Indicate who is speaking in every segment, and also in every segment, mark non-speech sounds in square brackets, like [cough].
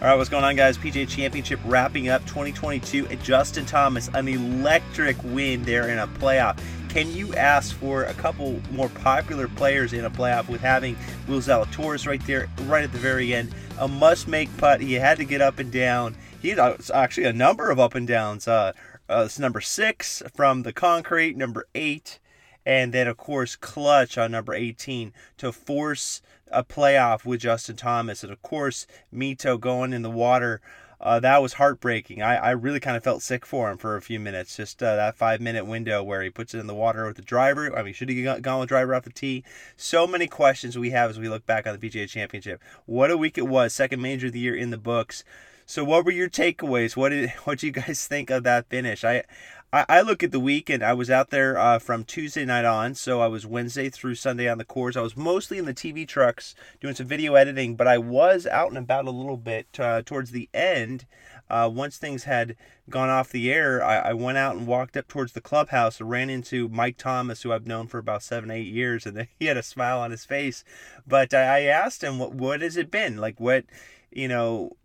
Speaker 1: All right, what's going on, guys? PGA Championship wrapping up 2022. And Justin Thomas, an electric win there in a playoff. Can you ask for a couple more popular players in a playoff with having Will Zalatoris right there, right at the very end? A must-make putt. He had to get up and down. He had uh, actually a number of up and downs. Uh, uh, it's number six from the concrete, number eight, and then of course clutch on number 18 to force a playoff with Justin Thomas, and of course Mito going in the water. Uh, that was heartbreaking. I, I really kind of felt sick for him for a few minutes. Just uh, that five minute window where he puts it in the water with the driver. I mean, should he have gone with driver off the tee? So many questions we have as we look back on the PGA Championship. What a week it was! Second major of the year in the books. So, what were your takeaways? What did [laughs] what you guys think of that finish? I I, I look at the week and I was out there uh, from Tuesday night on, so I was Wednesday through Sunday on the course. I was mostly in the TV trucks doing some video editing, but I was out and about a little bit uh, towards the end. Uh, once things had gone off the air, I, I, went out and walked up towards the clubhouse and ran into Mike Thomas, who I've known for about seven, eight years, and [laughs] he had a smile on his face. But I, I asked him, "What what has it been like? What you know?"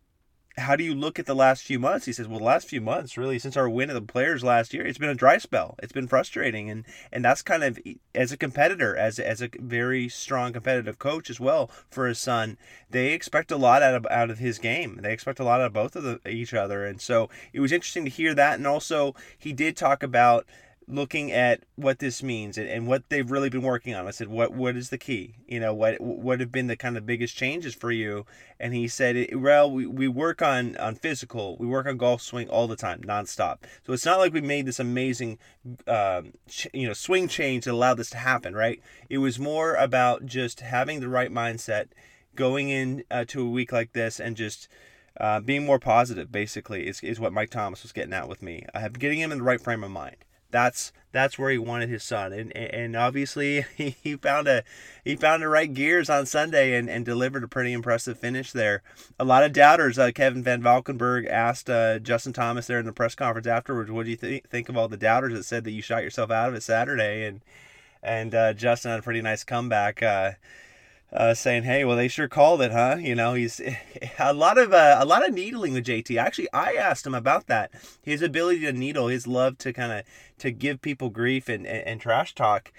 Speaker 1: How do you look at the last few months? He says, well, the last few months, really, since our win of the players last year, it's been a dry spell. It's been frustrating, and and that's kind of as a competitor, as as a very strong competitive coach as well for his son. They expect a lot out of out of his game. They expect a lot out of both of the, each other, and so it was interesting to hear that. And also, he did talk about looking at what this means and, and what they've really been working on. I said, what what is the key? You know, what what have been the kind of biggest changes for you? And he said, well, we, we work on on physical, we work on golf swing all the time, nonstop. So it's not like we made this amazing, um, ch- you know, swing change that allowed this to happen, right? It was more about just having the right mindset, going in uh, to a week like this, and just uh, being more positive. Basically, is is what Mike Thomas was getting at with me. I have getting him in the right frame of mind that's that's where he wanted his son. And and obviously [laughs] he found a he found the right gears on Sunday and, and delivered a pretty impressive finish there. A lot of doubters uh, Kevin Van Valkenburg asked uh, Justin Thomas there in the press conference afterwards what do you th- think of all the doubters that said that you shot yourself out of it Saturday? And and uh, Justin had a pretty nice comeback uh, saying, "Hey, well, they sure called it, huh?" You know, he's [laughs] a lot of uh, a lot of needling with JT. Actually, I asked him about that. His ability to needle, his love to kind of to give people grief and, and, and, trash talk.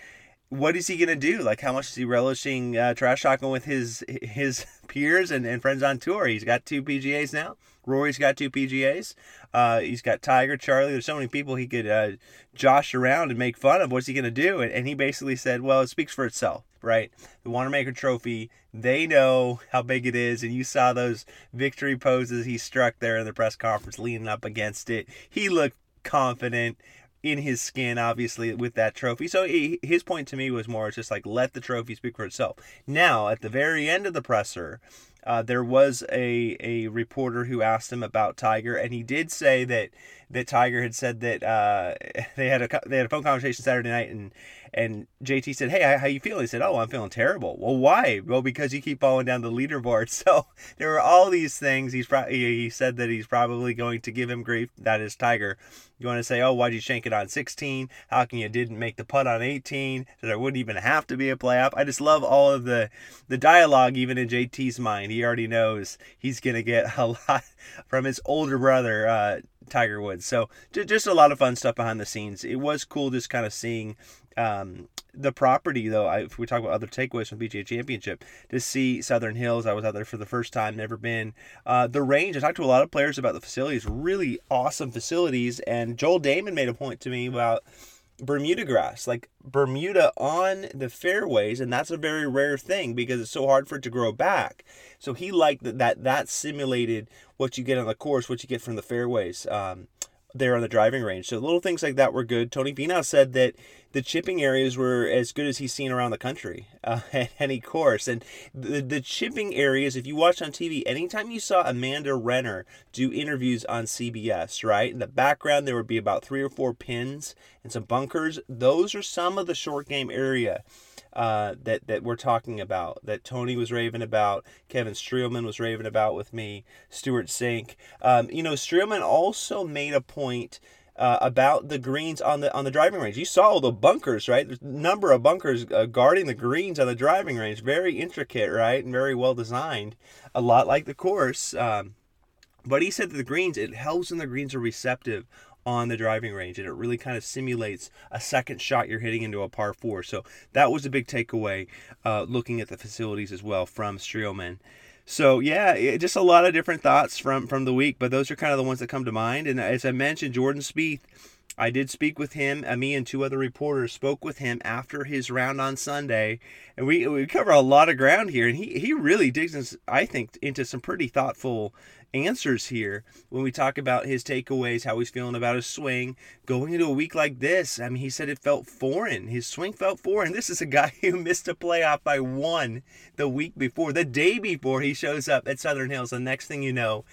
Speaker 1: What is he gonna do? Like, how much is he relishing uh, trash talking with his his [laughs] peers and, and friends on tour? He's got two PGAs now. Rory's got two PGAs. Uh, he's got Tiger, Charlie. There's so many people he could uh, josh around and make fun of. What's he gonna do? And, and he basically said, "Well, it speaks for itself." Right? The Wanamaker Trophy, they know how big it is, and you saw those victory poses he struck there in the press conference leaning up against it. He looked confident in his skin, obviously, with that trophy. So he, his point to me was more it's just like let the trophy speak for itself. Now, at the very end of the presser, uh, there was a, a reporter who asked him about Tiger, and he did say that that Tiger had said that uh, [laughs] they had a they had a phone conversation Saturday night, and and JT said, "Hey, how you feeling?" He said, "Oh, I'm feeling terrible." Well, why? Well, because you keep falling down the leaderboard. [laughs] So there were all these things. He's pro- he said that he's probably going to give him grief. That is Tiger. You want to say, "Oh, why'd you shank it on 16? How can you didn't make the putt on 18? That there wouldn't even have to be a playoff." I just love all of the the dialogue, even in JT's mind. He already knows he's gonna get [laughs] a lot from his older brother. Uh, Tiger Woods. So just a lot of fun stuff behind the scenes. It was cool just kind of seeing um, the property though. I, if we talk about other takeaways from PGA Championship, to see Southern Hills, I was out there for the first time, never been. Uh, the range. I talked to a lot of players about the facilities. Really awesome facilities. And Joel Dahmen made a point to me about Bermuda grass, like Bermuda on the fairways, and that's a very rare thing because it's so hard for it to grow back. So he liked that that, that simulated what you get on the course, what you get from the fairways. Um, there on the driving range. So little things like that were good. Tony Finau said that the chipping areas were as good as he's seen around the country [laughs] uh, at any course. And the, the chipping areas, if you watch on TV, anytime you saw Amanda Renner do interviews on CBS, right, in the background there would be about three or four pins and some bunkers. Those are some of the short game area. Uh, that that we're talking about, that Tony was raving about, Kevin Streelman was raving about with me, Stewart Cink. Um, you know, Streelman also made a point uh, about the greens on the on the driving range. You saw all the bunkers, right? There's a number of bunkers uh, guarding the greens on the driving range. Very intricate, right, and very well designed. A lot like the course. Um, but he said that the greens, it helps when the greens are receptive on the driving range and it really kind of simulates a second shot you're hitting into a par four. So that was a big takeaway uh, looking at the facilities as well from Streelman. So yeah, it, just a lot of different thoughts from from the week, but those are kind of the ones that come to mind. And as I mentioned, Jordan Spieth, I did speak with him. Uh, me and two other reporters spoke with him after his round on Sunday, and we we cover a lot of ground here. And he he really digs, I think, into some pretty thoughtful answers here when we talk about his takeaways, how he's feeling about his swing. Going into a week like this, I mean, he said it felt foreign. His swing felt foreign. This is a guy [laughs] who missed a playoff by one the week before, the day before he shows up at Southern Hills. The next thing you know,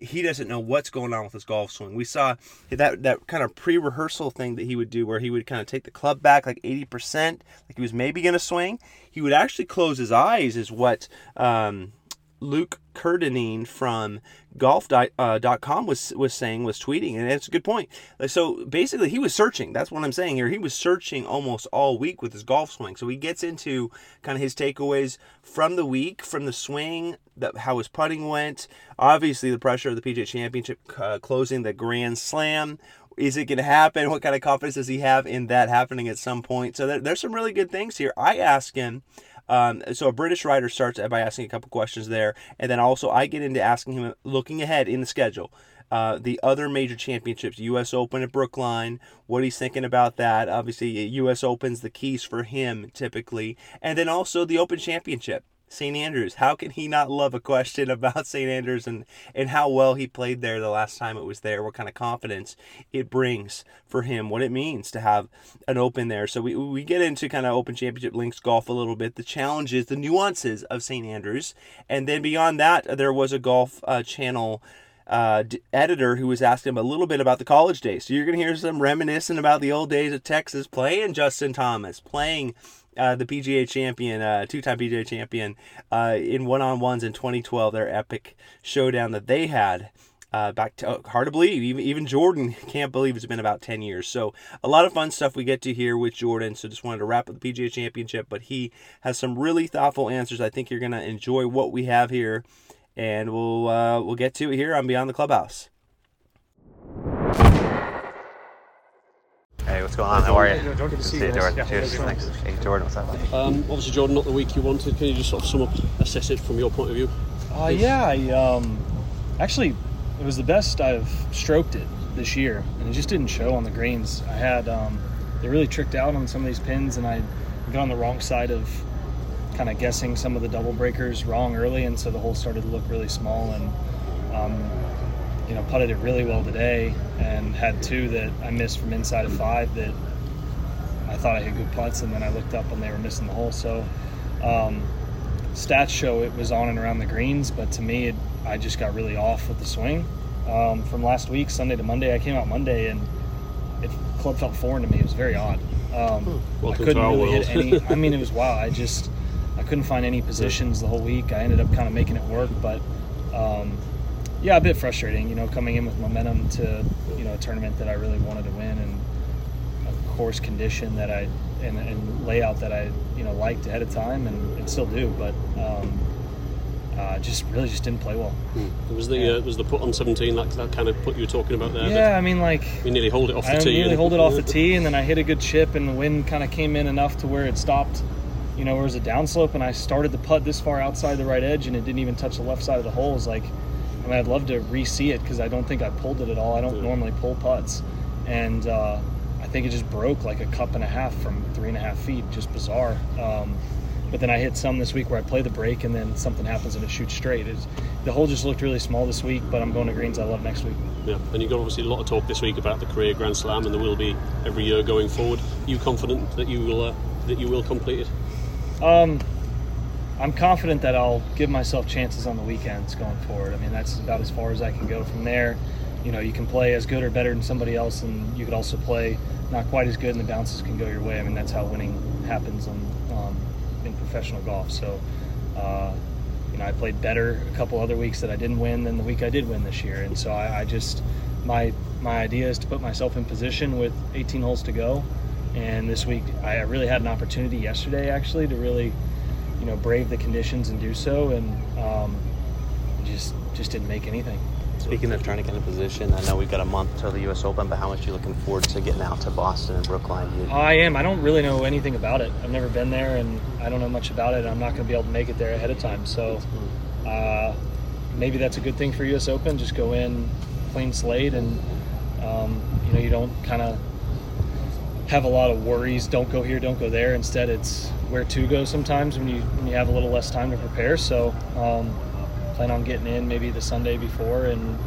Speaker 1: he doesn't know what's going on with his golf swing. We saw that that kind of pre-rehearsal thing that he would do where he would kind of take the club back like 80%, like he was maybe going to swing. He would actually close his eyes is what um, Luke Kerr-Dineen from golf.com uh, was was saying was tweeting and it's a good point. So basically he was searching. That's what i'm saying here. He was searching almost all week with his golf swing. So he gets into kind of his takeaways from the week from the swing how his putting went. Obviously the pressure of the pga championship uh, closing the grand slam. Is it going to happen? What kind of confidence does he have in that happening at some point? So there, there's some really good things here. I ask him um, so a British writer starts by asking a couple questions there, and then also I get into asking him, looking ahead in the schedule, uh, the other major championships, U.S. Open at Brookline, what he's thinking about that. Obviously, U.S. Open's the keys for him typically, and then also the Open Championship. St. Andrews. How can he not love a question [laughs] about St. Andrews and, and how well he played there the last time it was there? What kind of confidence it brings for him, what it means to have an open there. So we, we get into kind of Open Championship links golf a little bit, the challenges, the nuances of St. Andrews. And then beyond that, there was a golf uh, channel. Uh, editor who was asking him a little bit about the college days. So you're going to hear some reminiscing about the old days of Texas playing Justin Thomas, playing uh, the PGA champion, uh, two-time PGA champion, uh, in one-on-ones in 2012. Their epic showdown that they had. Uh, back to oh, hard to believe. Even even Jordan [laughs] can't believe it's been about ten years. So a lot of fun stuff we get to hear with Jordan. So just wanted to wrap up the PGA Championship, but he has some really thoughtful answers. I think you're gonna enjoy what we have here, and we'll uh, we'll get to it here on Beyond the Clubhouse.
Speaker 2: Hey, what's going on? How are you?
Speaker 3: Good to see you.
Speaker 2: Jordan.
Speaker 3: Yeah,
Speaker 2: Cheers.
Speaker 3: thank
Speaker 2: Thanks. Hey, Jordan, what's up?
Speaker 3: Um, obviously, Jordan, not the week you wanted. Can you just sort of sum up, assess it from your point of view?
Speaker 4: Uh, yeah, I, um, actually, it was the best I've stroked it this year, and it just didn't show on the greens. I had um, they really tricked out on some of these pins, and I got on the wrong side of kind of guessing some of the double breakers wrong early, and so the hole started to look really small. And um, you know, putted it really well today, and had two that I missed from inside of five that I thought I had good putts, and then I looked up and they were missing the hole. So. Um, stats show it was on and around the greens, but to me, it, I just got really off with the swing. Um, from last week, Sunday to Monday, I came out Monday and it club felt foreign to me. It was very odd. Um, I couldn't really
Speaker 3: world.
Speaker 4: hit any. I mean, it [laughs] was wow. I just I couldn't find any positions the whole week. I ended up kind of making it work, but um, yeah, a bit frustrating. You know, coming in with momentum to you know a tournament that I really wanted to win and a course condition that I and, and layout that I you know liked ahead of time and, and still do, but um, uh, just really just didn't play well.
Speaker 3: Was the
Speaker 4: Yeah.
Speaker 3: uh, was the put on 17 that, that kind of put you were talking about there?
Speaker 4: Yeah, I mean like
Speaker 3: You nearly hold it off the
Speaker 4: I
Speaker 3: tee.
Speaker 4: nearly
Speaker 3: and-
Speaker 4: hold it off the [laughs] tee, and then I hit a good chip, and the wind kind of came in enough to where it stopped. You know, it was a downslope, and I started the putt this far outside the right edge, and it didn't even touch the left side of the hole. It's like, I'd love to re-see it because I don't think I pulled it at all. I don't
Speaker 3: Yeah.
Speaker 4: normally pull putts, and uh, I think it just broke like a cup and a half from three and a half feet. Just bizarre. Um, but then I hit some this week where I play the break and then something happens and it shoots straight. It's, the hole just looked really small this week, but I'm going to greens I love next week.
Speaker 3: Yeah, and you've got obviously a lot of talk this week about the career Grand Slam, and there will be every year going forward. Are you confident that you will uh, that you will complete it?
Speaker 4: Um, I'm confident that I'll give myself chances on the weekends going forward. I mean, that's about as far as I can go from there. You know, you can play as good or better than somebody else, and you could also play not quite as good, and the bounces can go your way. I mean, that's how winning happens on, um, in professional golf. So, uh, you know, I played better a couple other weeks that I didn't win than the week I did win this year, and so I, I just my my idea is to put myself in position with 18 holes to go. And this week, I really had an opportunity yesterday, actually, to really, you know, brave the conditions and do so, and um, just just didn't make anything.
Speaker 2: Speaking of trying to get in a position, I know we've got a month till the U.S. Open, but how much are you looking forward to getting out to Boston and Brookline? You,
Speaker 4: I am. I don't really know anything about it. I've never been there, and I don't know much about it. I'm not going to be able to make it there ahead of time. So uh, maybe that's a good thing for U.S. Open. Just go in clean slate, and um, you know you don't kind of have a lot of worries. Don't go here, don't go there. Instead, it's where to go. Sometimes when you when you have a little less time to prepare. So um, plan on getting in maybe the Sunday before and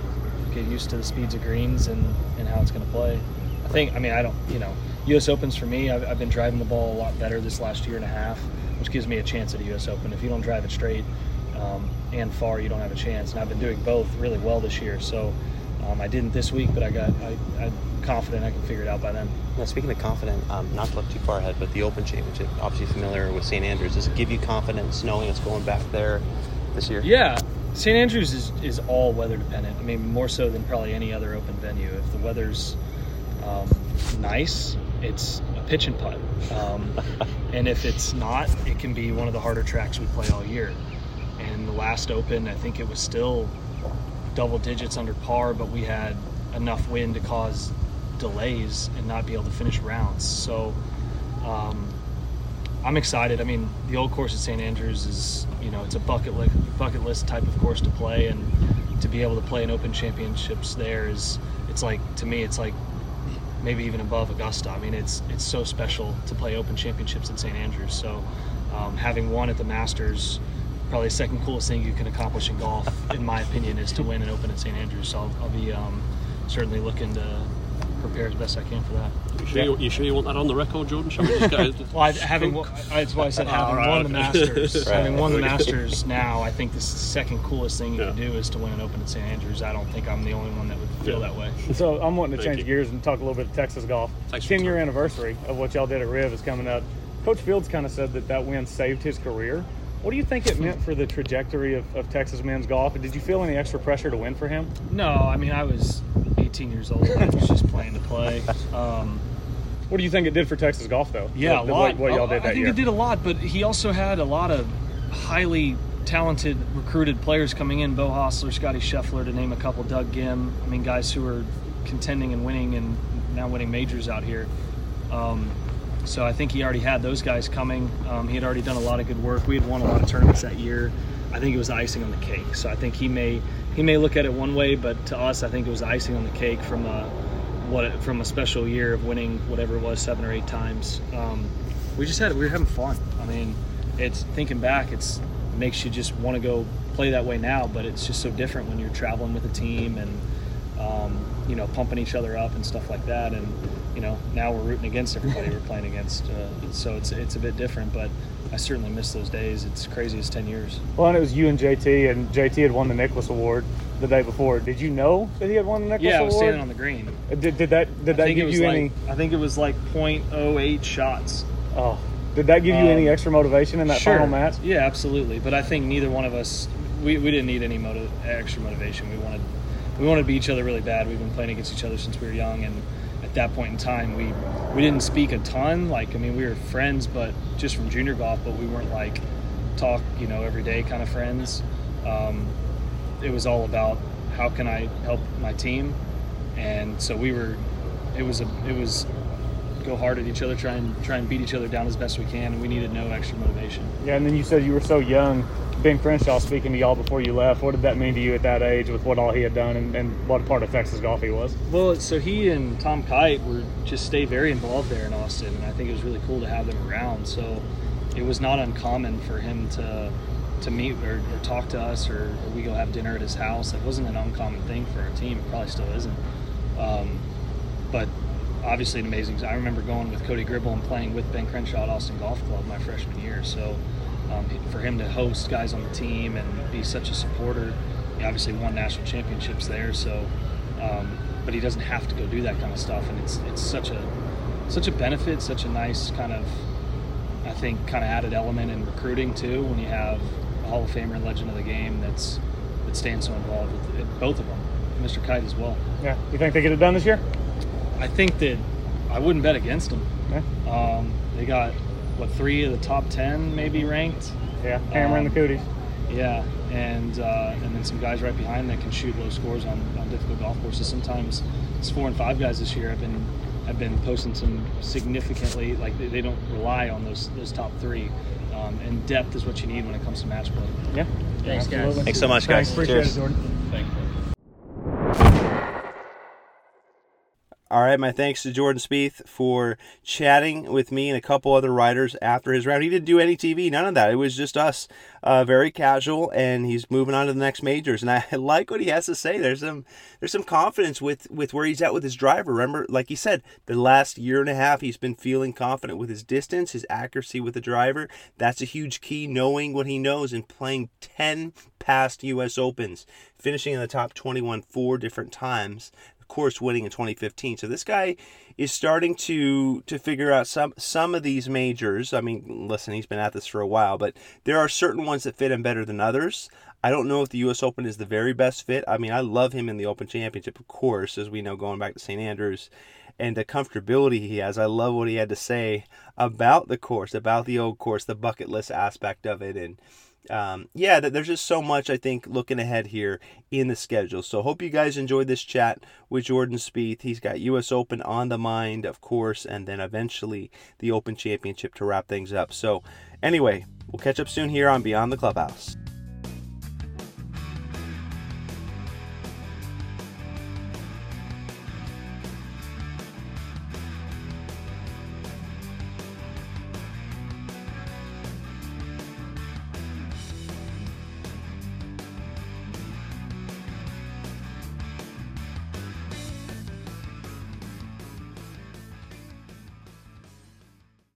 Speaker 4: get used to the speeds of greens and, and how it's going to play. I think, I mean, I don't, you know, U.S. Opens for me, I've, I've been driving the ball a lot better this last year and a half, which gives me a chance at a U.S. Open. If you don't drive it straight um, and far, you don't have a chance. And I've been doing both really well this year. So um, I didn't this week, but I got, I, I'm confident I can figure it out by then.
Speaker 2: now, speaking of confident, um, not to look too far ahead, but the Open Championship, obviously familiar with St. Andrews. Does it give you confidence knowing it's going back there this year?
Speaker 4: Yeah, St. Andrews is, is all weather dependent. I mean, more so than probably any other open venue. If the weather's um, nice, it's a pitch and putt. Um, [laughs] and if it's not, it can be one of the harder tracks we play all year. And the last open, I think it was still double digits under par, but we had enough wind to cause delays and not be able to finish rounds. So um, I'm excited. I mean, the old course at St. Andrews is, you know, it's a bucket list, bucket list type of course to play, and to be able to play in Open Championships there is, it's like to me, it's like maybe even above Augusta. I mean, it's it's so special to play Open Championships at St. Andrews. So, um, having won at the Masters, probably the second coolest thing you can accomplish in golf, in my opinion, is to win an Open at St. Andrews. So I'll, I'll be um, certainly looking to prepare as best I can for that.
Speaker 3: You sure, you, you sure you want that on the record, Jordan? Shall we just get
Speaker 4: Well, I, having won- that's why I said [laughs] having
Speaker 3: right,
Speaker 4: won the. Masters, [laughs]
Speaker 2: Right.
Speaker 4: having won the Masters now, I think the second coolest thing you
Speaker 3: Yeah.
Speaker 4: can do is to win an Open at St. Andrews. I don't think I'm the only one that would feel
Speaker 3: Yeah.
Speaker 4: that way.
Speaker 5: So I'm wanting to
Speaker 3: Thank
Speaker 5: change
Speaker 3: you.
Speaker 5: gears and talk a little bit of Texas golf.
Speaker 3: Thanks for
Speaker 5: 10 year anniversary of what y'all did at Riv is coming up. Coach Fields kind of said that that win saved his career. What do you think it meant for the trajectory of, of Texas men's golf? Did you feel any extra pressure to win for him?
Speaker 4: No, I mean I was 18 years old. I was just playing to play. Um,
Speaker 5: What do you think it did for Texas golf, though?
Speaker 4: Yeah,
Speaker 5: what,
Speaker 4: a lot.
Speaker 5: What, what y'all
Speaker 4: I-
Speaker 5: did that
Speaker 4: I think
Speaker 5: year?
Speaker 4: it did a lot, but he also had a lot of highly talented recruited players coming in. Beau Hossler, Scotty Scheffler, to name a couple. Doug Ghim. I mean, guys who are contending and winning and now winning majors out here. Um, so I think he already had those guys coming. Um, he had already done a lot of good work. We had won a lot of tournaments that year. I think it was icing on the cake. So I think he may he may look at it one way, but to us, I think it was icing on the cake from a what from a special year of winning whatever it was seven or eight times. Um, we just had we were having fun. I mean, it's thinking back, it's it makes you just want to go play that way now, but it's just so different when you're traveling with a team and um, you know pumping each other up and stuff like that. And you know now we're rooting against everybody we're playing against, uh, so it's it's a bit different. But I certainly miss those days. It's crazy as ten years.
Speaker 5: well, and it was you and JT, and JT had won the Nicklaus Award the day before. Did you know that he had won the Nicklaus Award?
Speaker 4: Yeah, I was
Speaker 5: Award?
Speaker 4: standing on the green.
Speaker 5: did, did that did
Speaker 4: I
Speaker 5: that give you
Speaker 4: like
Speaker 5: any?
Speaker 4: I think it was like .08 shots.
Speaker 5: Oh, did that give you
Speaker 4: Um,
Speaker 5: any extra motivation in that
Speaker 4: sure.
Speaker 5: final match?
Speaker 4: Yeah, absolutely. But I think neither one of us we, we didn't need any motiv- extra motivation. We wanted we wanted to be each other really bad. We've been playing against each other since we were young, and at that point in time, we we didn't speak a ton. Like I mean, we were friends, but just from junior golf. But we weren't like talk you know every day kind of friends. Um, it was all about how can I help my team, and so we were. It was a it was go hard at each other, try and try and beat each other down as best we can, and we needed no extra motivation.
Speaker 5: Yeah, and then you said you were so young. Ben Crenshaw speaking to y'all before you left. What did that mean to you at that age with what all he had done and, and what part of Texas golf he was?
Speaker 4: Well, so he and Tom Kite were just stay very involved there in Austin, and I think it was really cool to have them around. So it was not uncommon for him to to meet or, or talk to us, or, or, we go have dinner at his house. It wasn't an uncommon thing for our team. It probably still isn't. Um, but obviously, an amazing. I remember going with Cody Gribble and playing with Ben Crenshaw at Austin Golf Club my freshman year. So um, for him to host guys on the team and be such a supporter, he obviously won national championships there. So, um, but he doesn't have to go do that kind of stuff, and it's it's such a such a benefit, such a nice kind of I think kind of added element in recruiting too when you have a Hall of Famer and legend of the game that's that stands so involved with it, both of them, Mr. Kite as well.
Speaker 5: Yeah, you think they get it done this year?
Speaker 4: I think that I wouldn't bet against them. Yeah. Um, they got what three of the top ten maybe ranked.
Speaker 5: Yeah, Cameron um, the Coodys.
Speaker 4: Yeah, and uh, and then some guys right behind that can shoot low scores on, on difficult golf courses. Sometimes it's four and five guys this year have been have been posting some significantly like they, they don't rely on those those top three. Um, and depth is what you need when it comes to match play.
Speaker 5: Yeah.
Speaker 1: Thanks, guys. Thanks so much, guys.
Speaker 5: Thanks, appreciate Cheers. it, Jordan. Thank you.
Speaker 1: All right, my thanks to Jordan Spieth for chatting with me and a couple other riders after his round. He didn't do any TV, none of that. It was just us, uh, very casual, and he's moving on to the next majors. And I [laughs] like what he has to say. There's some there's some confidence with with where he's at with his driver. Remember, like he said, the last year and a half he's been feeling confident with his distance, his accuracy with the driver. That's a huge key. Knowing what he knows and playing ten past U.S. Opens, finishing in the top 21 four different times course winning in 2015. So this guy is starting to to figure out some some of these majors. I mean, listen, he's been at this for a while, but there are certain ones that fit him better than others. I don't know if the U.S. Open is the very best fit. I mean, I love him in the Open Championship, of course, as we know, going back to St. Andrews, and the comfortability he has. I love what he had to say about the course, about the old course, the bucket list aspect of it, and um, yeah, there's just so much I think looking ahead here in the schedule. So hope you guys enjoyed this chat with Jordan Spieth. He's got U.S. Open on the mind, of course, and then eventually the Open Championship to wrap things up. So anyway, we'll catch up soon here on Beyond the Clubhouse.